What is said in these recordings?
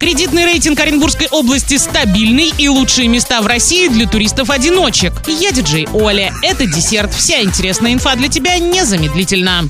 Кредитный рейтинг Оренбургской области стабильный и лучшие места в России для туристов-одиночек. Я диджей Оля. Это десерт. Вся интересная инфа для тебя незамедлительно.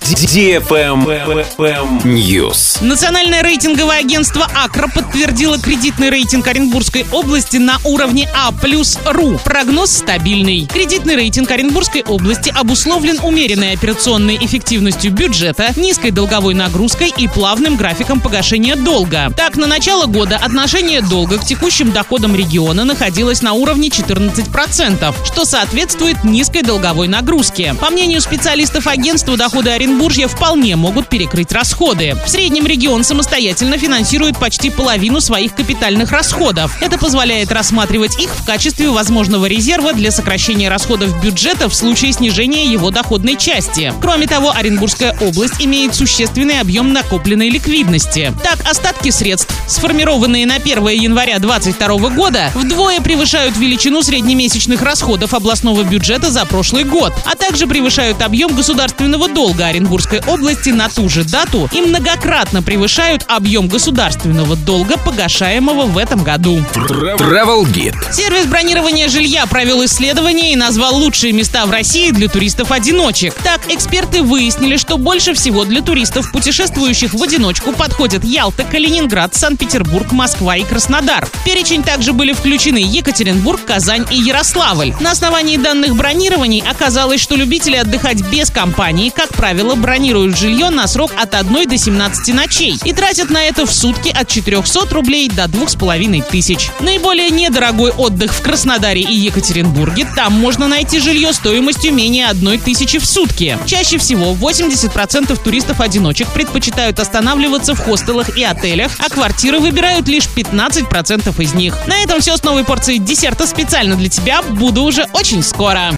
News. Национальное рейтинговое агентство АКРА подтвердило кредитный рейтинг Оренбургской области на уровне А плюс РУ. Прогноз стабильный. Кредитный рейтинг Оренбургской области обусловлен умеренной операционной эффективностью бюджета, низкой долговой нагрузкой и плавным графиком погашения долга. Так, на начало года года отношение долга к текущим доходам региона находилось на уровне 14%, что соответствует низкой долговой нагрузке. По мнению специалистов агентства, доходы Оренбуржья вполне могут перекрыть расходы. В среднем регион самостоятельно финансирует почти половину своих капитальных расходов. Это позволяет рассматривать их в качестве возможного резерва для сокращения расходов бюджета в случае снижения его доходной части. Кроме того, Оренбургская область имеет существенный объем накопленной ликвидности. Так, остатки средств сформированы сформированные на 1 января 2022 года, вдвое превышают величину среднемесячных расходов областного бюджета за прошлый год, а также превышают объем государственного долга Оренбургской области на ту же дату и многократно превышают объем государственного долга, погашаемого в этом году. Travel Guide. Сервис бронирования жилья провел исследование и назвал лучшие места в России для туристов-одиночек. Так, эксперты выяснили, что больше всего для туристов, путешествующих в одиночку, подходят Ялта, Калининград, Санкт-Петербург, Петербург, Москва и Краснодар. В перечень также были включены Екатеринбург, Казань и Ярославль. На основании данных бронирований оказалось, что любители отдыхать без компании, как правило, бронируют жилье на срок от 1 до 17 ночей и тратят на это в сутки от 400 рублей до 2500. Наиболее недорогой отдых в Краснодаре и Екатеринбурге. Там можно найти жилье стоимостью менее 1 тысячи в сутки. Чаще всего 80% туристов-одиночек предпочитают останавливаться в хостелах и отелях, а квартиры выбирают выбирают лишь 15% из них. На этом все с новой порцией десерта специально для тебя. Буду уже очень скоро.